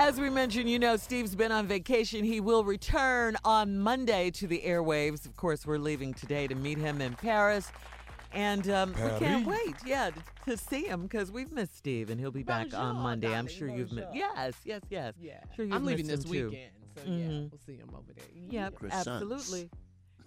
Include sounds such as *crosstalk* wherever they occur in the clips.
As we mentioned, you know, Steve's been on vacation. He will return on Monday to the airwaves. Of course, we're leaving today to meet him in Paris. And um, we can't wait, yeah, to, to see him because we've missed Steve, and he'll be back on Bonjour, Monday. I'm sure you've missed. Yes, yes, yes. Yeah. Sure you've I'm leaving this him, too. weekend. So yeah, Mhm. we'll see him over there. Yep, Croissants. absolutely. *laughs*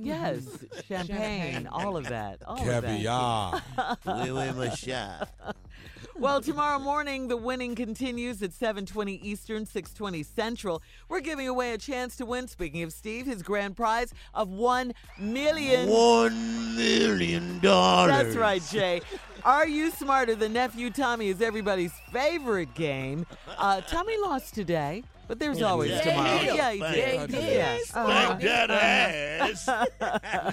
Yes, champagne, Champagne. all of that. All Caviar. Oui, oui, my shot. Of that. *laughs* *laughs* Well, tomorrow morning the winning continues at 7:20 Eastern, 6:20 Central. We're giving away a chance to win. Speaking of Steve, his grand prize of one million. One million dollars. That's right, Jay. *laughs* Are you smarter than nephew Tommy? Is everybody's favorite game. Uh, Tommy lost today, but there's always Yeah. tomorrow. Yeah. Yeah, he Yeah, did. he did. Yeah. Spank that ass.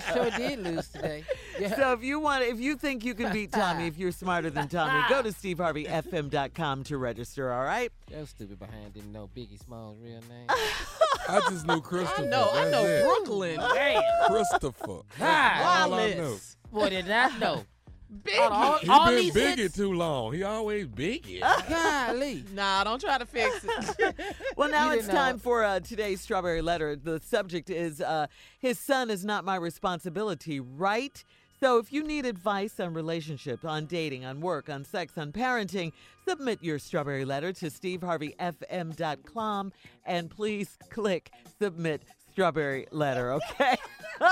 We sure did lose today. Yeah. *laughs* So if you want, if you think you can beat Tommy, if you're smarter than Tommy, go to SteveHarveyFM.com to register. All right. That stupid behind didn't know Biggie Smalls' real name. *laughs* I just knew Christopher. I know, I know it. Brooklyn. Damn. Christopher. God, That's all I know. Wallace. Boy, did not know. Biggie. All, all, He all been these biggie hits. too long. He always biggie. *laughs* Golly. Nah, don't try to fix it. *laughs* Well, now it's didn't know time for uh, today's strawberry letter. The subject is uh, his son is not my responsibility, right? So if you need advice on relationships, on dating, on work, on sex, on parenting, submit your strawberry letter to steveharveyfm.com and please click submit strawberry letter, okay? *laughs*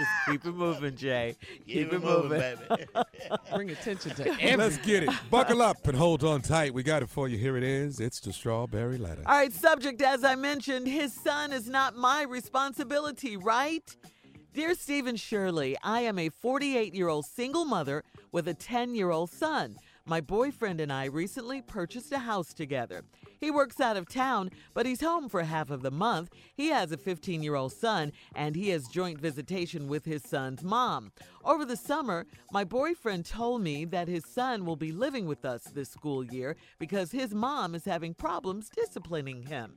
Just keep it moving, Jay. *laughs* Keep it moving. baby. *laughs* Bring attention to Let's get it. Buckle up and hold on tight. We got it for you. Here it is. It's the strawberry letter. All right, subject as I mentioned, his son is not my responsibility, right? Dear Steve and Shirley, I am a 48 year old single mother with a 10 year old son. My boyfriend and I recently purchased a house together. He works out of town, but he's home for half of the month. He has a 15 year old son, and he has joint visitation with his son's mom. Over the summer, my boyfriend told me that his son will be living with us this school year because his mom is having problems disciplining him.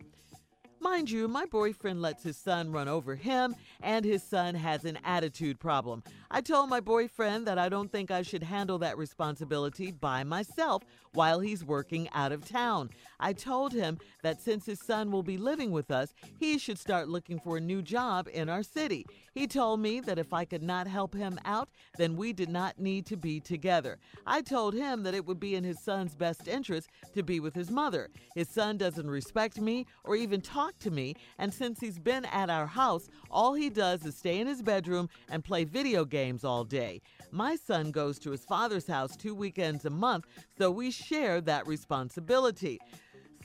Mind you, my boyfriend lets his son run over him, and his son has an attitude problem. I told my boyfriend that I don't think I should handle that responsibility by myself while he's working out of town. I told him that since his son will be living with us, he should start looking for a new job in our city. He told me that if I could not help him out, then we did not need to be together. I told him that it would be in his son's best interest to be with his mother. His son doesn't respect me or even talk to me, and since he's been at our house, all he does is stay in his bedroom and play video games all day. My son goes to his father's house two weekends a month, so we share that responsibility.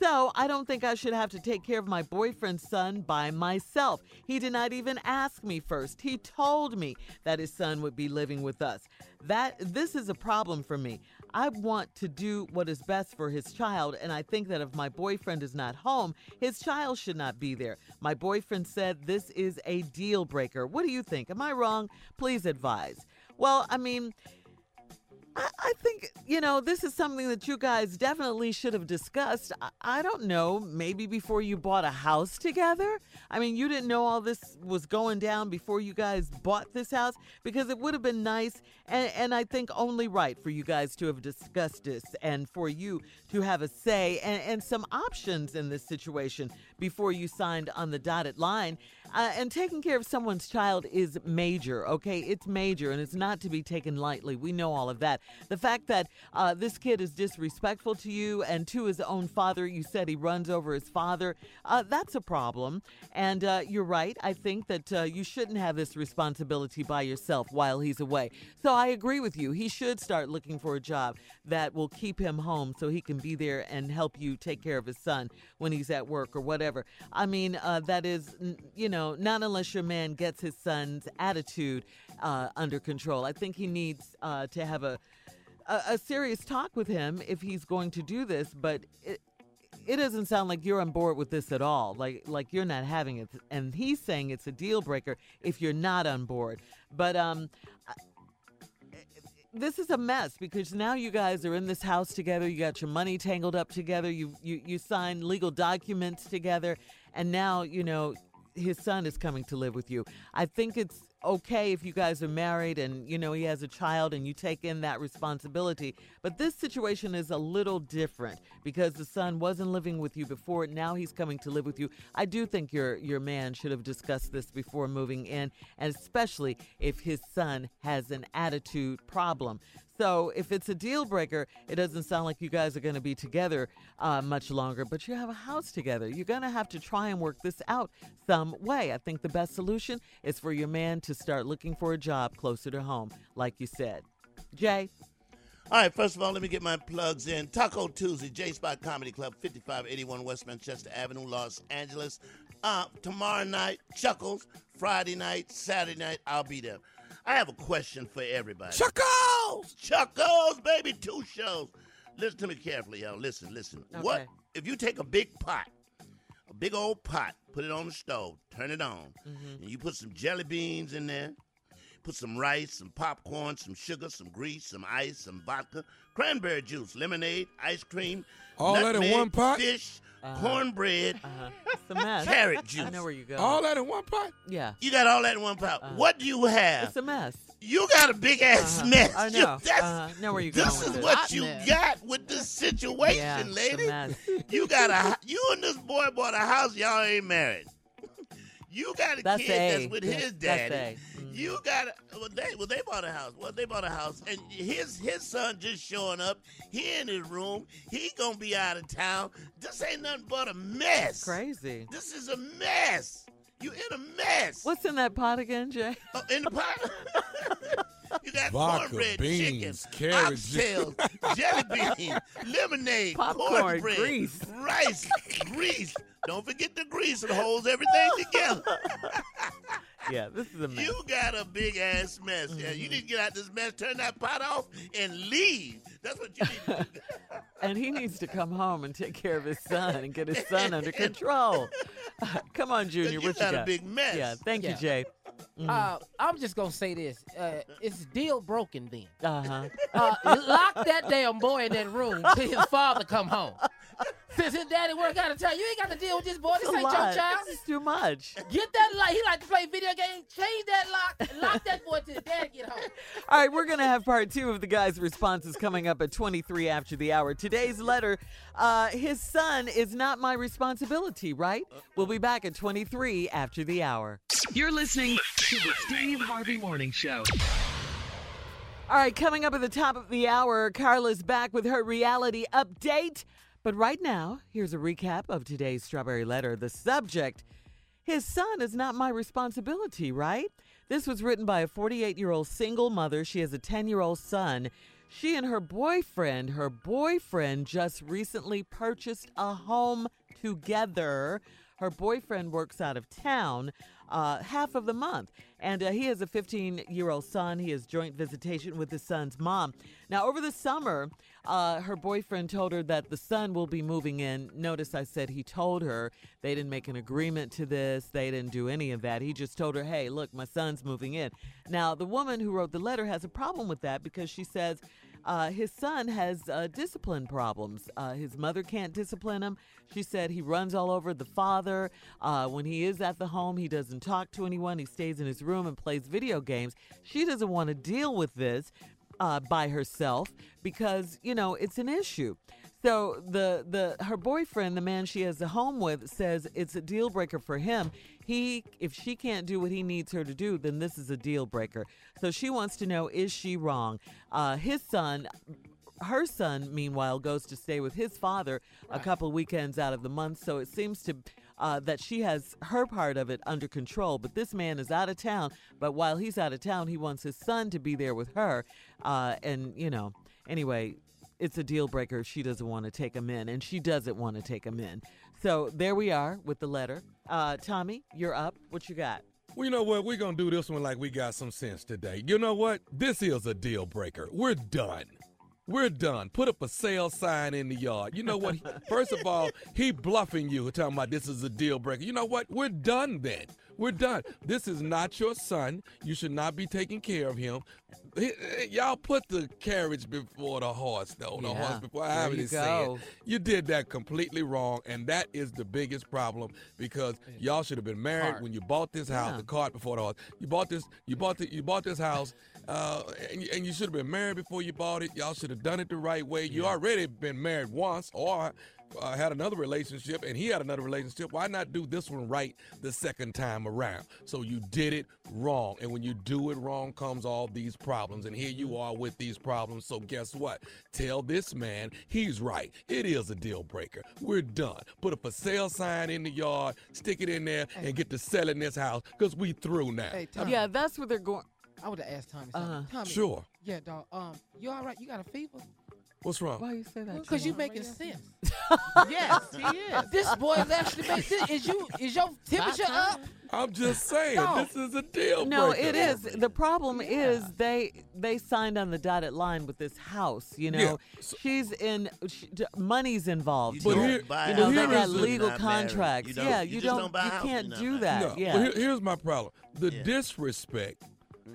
So, I don't think I should have to take care of my boyfriend's son by myself. He did not even ask me first. He told me that his son would be living with us. That this is a problem for me. I want to do what is best for his child, and I think that if my boyfriend is not home, his child should not be there. My boyfriend said this is a deal breaker. What do you think? Am I wrong? Please advise. Well, I mean, I, I think, you know, this is something that you guys definitely should have discussed. I, I don't know, maybe before you bought a house together? I mean, you didn't know all this was going down before you guys bought this house because it would have been nice and, and I think only right for you guys to have discussed this and for you to have a say and, and some options in this situation before you signed on the dotted line. Uh, and taking care of someone's child is major, okay? It's major and it's not to be taken lightly. We know all of that. The fact that uh, this kid is disrespectful to you and to his own father, you said he runs over his father, uh, that's a problem. And uh, you're right. I think that uh, you shouldn't have this responsibility by yourself while he's away. So I agree with you. He should start looking for a job that will keep him home so he can be there and help you take care of his son when he's at work or whatever. I mean, uh, that is, you know, not unless your man gets his son's attitude uh, under control. I think he needs uh, to have a, a a serious talk with him if he's going to do this. But it, it doesn't sound like you're on board with this at all. Like like you're not having it, and he's saying it's a deal breaker if you're not on board. But um, this is a mess because now you guys are in this house together. You got your money tangled up together. You you you signed legal documents together, and now you know his son is coming to live with you. I think it's okay if you guys are married and you know he has a child and you take in that responsibility. But this situation is a little different because the son wasn't living with you before. Now he's coming to live with you. I do think your your man should have discussed this before moving in, and especially if his son has an attitude problem. So if it's a deal breaker, it doesn't sound like you guys are going to be together uh, much longer, but you have a house together. You're going to have to try and work this out some way. I think the best solution is for your man to start looking for a job closer to home, like you said. Jay? All right, first of all, let me get my plugs in. Taco Tuesday, J Spot Comedy Club, 5581 West Manchester Avenue, Los Angeles. Uh, tomorrow night, Chuckles. Friday night, Saturday night, I'll be there. I have a question for everybody. Chuckles! Chuckles, baby, two shows. Listen to me carefully, y'all. Listen, listen. What if you take a big pot, a big old pot, put it on the stove, turn it on, Mm-hmm. and you put some jelly beans in there, put some rice, some popcorn, some sugar, some grease, some ice, some vodka, cranberry juice, lemonade, ice cream, All that in one pot? fish, Uh-huh. cornbread, Uh-huh. It's a mess. carrot juice. I know where you're going. All that in one pot? yeah. You got all that in one pot. what do you have? It's a mess. you got a big ass Uh-huh. mess. I You- know. that's- Uh-huh. Know where you're going This is what Hot you mess. got with this *laughs* situation, Yeah, it's a lady. mess. *laughs* You got a you and this boy bought a house. Y'all ain't married. You got a That's kid A. that's with That's- his that's daddy. A. You got a, well they well they bought a house. Well they bought a house and his his son just showing up. He in his room. He gonna be out of town. This ain't nothing but a mess. Crazy. This is a mess. You in a mess. What's in that pot again, Jay? Oh, in the pot. *laughs* you got Vodka, cornbread, beans, chicken, oxtails, jelly beans, *laughs* lemonade, Popcorn, cornbread, grease. rice, grease. Don't forget the grease. It holds everything together. *laughs* Yeah, this is a mess. You got a big ass mess. Yeah, you need to get out this mess, turn that pot off, and leave. That's what you need to do. *laughs* And he needs to come home and take care of his son and get his son under *laughs* control. *laughs* come on, Junior. you what got you a big mess. Yeah, thank you, Yeah. Jay. Uh, I'm just gonna say this. Uh, it's deal broken then. Uh huh. Uh, lock that damn boy in that room till his father come home. Since his daddy work out of town, you ain't got to deal with this boy. This ain't your lot. child. This is too much. Get that lock. He like to play video games. Change that lock. Lock that boy till his daddy get home. *laughs* All right, we're going to have part two of the guys' responses coming up at 23 after the hour. Today's letter uh, his son is not my responsibility, right? We'll be back at 23 after the hour. You're listening to the Steve Harvey Morning Show. All right, coming up at the top of the hour, Carla's back with her reality update. But right now, here's a recap of today's Strawberry Letter. The subject His son is not my responsibility, right? This was written by a 48 year old single mother. She has a 10 year old son. She and her boyfriend, her boyfriend just recently purchased a home together. Her boyfriend works out of town uh, half of the month, and uh, he has a 15 year old son. He has joint visitation with his son's mom. Now, over the summer, uh, her boyfriend told her that the son will be moving in. Notice I said he told her. They didn't make an agreement to this, they didn't do any of that. He just told her, hey, look, my son's moving in. Now, the woman who wrote the letter has a problem with that because she says, uh, his son has uh, discipline problems. Uh, his mother can't discipline him. She said he runs all over the father. Uh, when he is at the home, he doesn't talk to anyone. He stays in his room and plays video games. She doesn't want to deal with this uh, by herself because you know it's an issue. So the the her boyfriend, the man she has a home with, says it's a deal breaker for him. He if she can't do what he needs her to do, then this is a deal breaker. So she wants to know is she wrong? Uh, his son her son, meanwhile, goes to stay with his father a couple weekends out of the month. So it seems to uh, that she has her part of it under control. But this man is out of town. But while he's out of town, he wants his son to be there with her. Uh, and you know, anyway, it's a deal breaker. She doesn't want to take him in, and she doesn't want to take him in. So there we are with the letter. Uh, Tommy, you're up. What you got? Well, you know what? We're going to do this one like we got some sense today. You know what? This is a deal breaker. We're done. We're done. Put up a sale sign in the yard. You know what? *laughs* First of all, he bluffing you, talking about this is a deal breaker. You know what? We're done then. We're done. This is not your son. You should not be taking care of him. Y'all put the carriage before the horse, though. The Yeah, horse before there have say it. go. You did that completely wrong, and that is the biggest problem because y'all should have been married Cart. when you bought this house. Yeah. The cart before the horse. You bought this. You bought the. You bought this house, *laughs* uh, and, you, and you should have been married before you bought it. Y'all should have done it the right way. You already been married once, or. Uh, had another relationship and he had another relationship. Why not do this one right the second time around? So you did it wrong. And when you do it wrong comes all these problems. And here you are with these problems. So guess what? Tell this man he's right. It is a deal breaker. We're done. Put a for sale sign in the yard, stick it in there, and get to selling this house because we through now. Hey, Yeah, that's what they're going. I would have asked Tommy. Something. Uh-huh. Tommy. Sure. Yeah, dog. Um, you all right? You got a fever? What's wrong? Why you say that? Because you Junior? making sense. *laughs* yes, he is. This boy is actually making sense. Is you? Is your temperature up? I'm just saying, No. this is a deal No, breaker. it is. The problem is they they signed on the dotted line with this house. You know, Yeah, so- she's in she, money's involved. You But don't here- buy you know, house they got is- when you're legal not contracts. You yeah, you you just don't, don't buy you can't do that. No, Yeah. but here- here's my problem: the Yeah. disrespect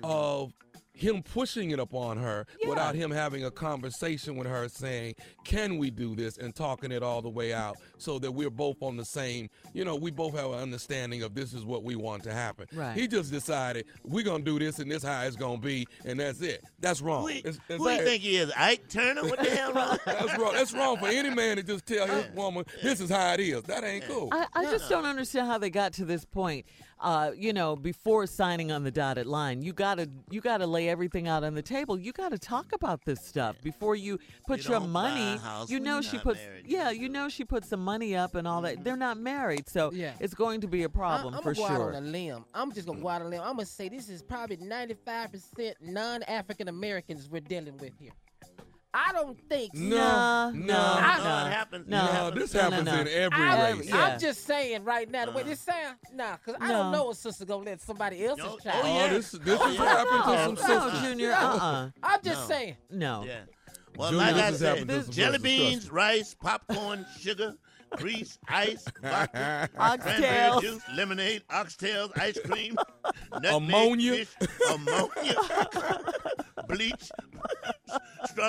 Mm-hmm. of him pushing it upon her Yeah. without him having a conversation with her, saying, "Can we do this?" and talking it all the way out, so that we're both on the same. You know, we both have an understanding of this is what we want to happen. Right. He just decided we're gonna do this, and this how it's gonna be, and that's it. That's wrong. Who, It's- it's- who do you it- think he is? Ike Turner? What the hell wrong? *laughs* That's wrong. That's wrong for any man to just tell his uh, woman, "This is how it is." That ain't cool. I, I just don't understand how they got to this point. Uh, you know, before signing on the dotted line, you gotta you gotta lay everything out on the table. You gotta talk about this stuff before you put You your don't buy a money. house You know she not puts married. yeah, you know she put some money up and all that. They're not married, so Yeah. it's going to be a problem I, am for gonna go sure. out on a limb. I'm just gonna go out on a limb. I'm gonna say this is probably 95% non-African Americans we're dealing with here. I don't think. No, Nah, no, nah, I- No, nah. it happens. No. It no. happens. This No, no, happens no. in every I, race. Yeah. I'm just saying right now the way this sounds. Nah, cause I don't know a sister gonna let somebody else's No, child. oh, Oh, yeah. this this Oh, has yeah. happened to some no, sisters. Junior, uh-uh. I'm just No. saying. No. Yeah. Well, Junior, like this I has said, happened some jelly beans, rice, popcorn, sugar, grease, ice, vodka, *laughs* cranberry juice, lemonade, oxtails, ice cream, *laughs* nutmeg, Ammonia. fish, ammonia, *laughs* bleach,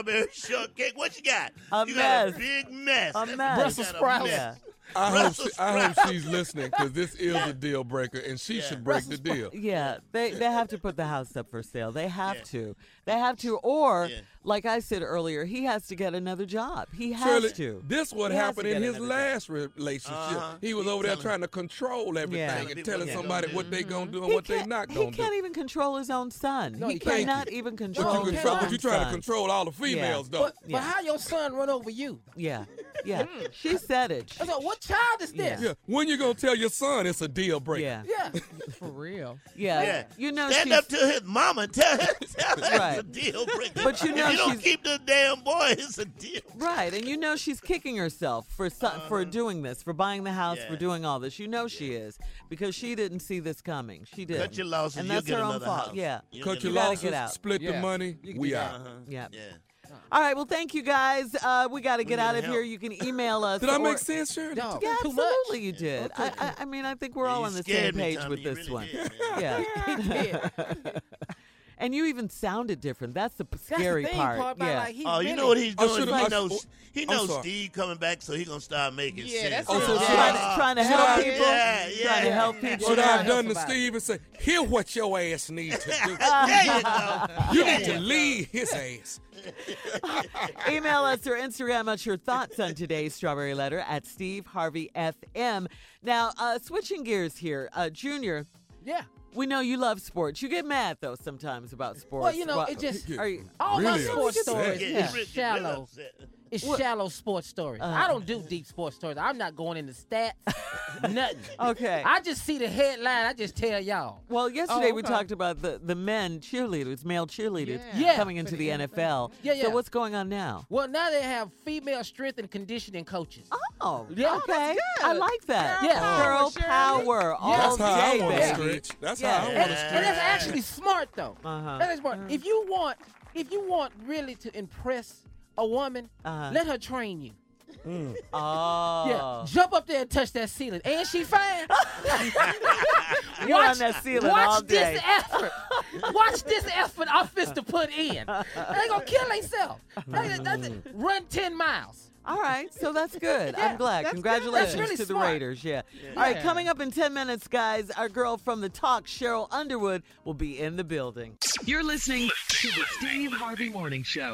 strawberry shortcake. What you got? A you mess. got a big mess. A That's- mess. Brussels sprouts. mess. Yeah. I hope, she, I hope she's listening because this is a deal breaker and she Yeah. should break the Brussels deal. Yeah, they they have to put the house up for sale. They have Yeah. to. They have to, or Yeah. like I said earlier, he has to get another job. He has Shirley, to. this what He happened in his another last relationship. Uh-huh. He was He over there trying to control everything Yeah. and Telling telling somebody what what they they gonna do and He what they can't- gonna do. He can't even control his own son. No, he he can't. cannot even But control you his he control, own but you trying to control all the females though. But, but how your son run over you? Yeah, yeah. she said it. I said, what child is this? yeah, when you gonna tell your son it's a deal breaker? Yeah, Yeah. *laughs* For real. yeah. Yeah. You know Stand she's up to his mama and tell her, tell her Right. it's a deal breaker. But you know if you don't she's- keep the damn boy, it's a deal. right, and you know she's kicking herself for so, for doing this, for buying the house, for Uh-huh. Yeah. doing all this. You know she is because she didn't see this coming. She did. Cut your losses, and you'll that's get her own another fault. house. Yeah. You'll Cut get your You gotta losses, get out. split the Yeah. money. You can We get out. out. Uh-huh. Yeah. Yeah. All right. Well, thank you guys. Uh, we got to get out of help. here. You can email *laughs* us. Did I make sense, Shirley? No. Yeah, Too much. absolutely, you did. I, I, I mean, I think we're all You on the same me, page Tommy. with this really one. did, man. Yeah. *laughs* *laughs* Yeah. and you even sounded different. That's the p- That's scary the thing, part. part yeah. like, Oh, you really- know what he's doing? should've- he I- knows he knows. Steve coming back, so he gonna start making Yeah, sense. that's Oh, so it is. should trying, I- to, trying to help I- people. Yeah, yeah. Trying to help people. Should I have done to Steve and say, "Hear what your ass needs to do. *laughs* There you go. You need to leave his ass." *laughs* Email us or Instagram us your thoughts on today's Strawberry Letter at Steve Harvey FM. Now, uh, switching gears here, uh, Junior. Yeah. We know you love sports. You get mad though sometimes about sports. Well, you know, What- it just *laughs* Yeah. Are you? all my sports upset. stories. Yeah, Yeah, really- shallow. Really upset. It's shallow sports stories. Uh. I don't do deep sports stories. I'm not going into stats, *laughs* nothing. Okay. I just see the headline. I just tell y'all. Well, yesterday Oh, we talked about the, the men cheerleaders, male cheerleaders, Yeah. Yeah. coming into the the NFL. Yeah, yeah. So what's going on now? Well, now they have female strength and conditioning coaches. Oh, Yeah. okay. I like that. Yeah. Girl Shirley. power all That's how I day, want to baby. stretch. That's Yeah. how I And, want to and stretch. that's actually smart though. Uh-huh. That is smart. If you want, if you want really to impress a woman, Uh-huh. let her train you. *laughs* Oh. Yeah, jump up there and touch that ceiling. And she fine. *laughs* You on that ceiling watch all day. this effort. Watch this effort I'm fit to put in. They gonna kill themselves. They- they- they- Run 10 miles. All right, so that's good. Yeah, I'm glad. that's. Congratulations really to the smart. Raiders. Yeah. All right, coming up in 10 minutes, guys, our girl from the talk, Sheryl Underwood, will be in the building. You're listening to the Steve Harvey Morning Show.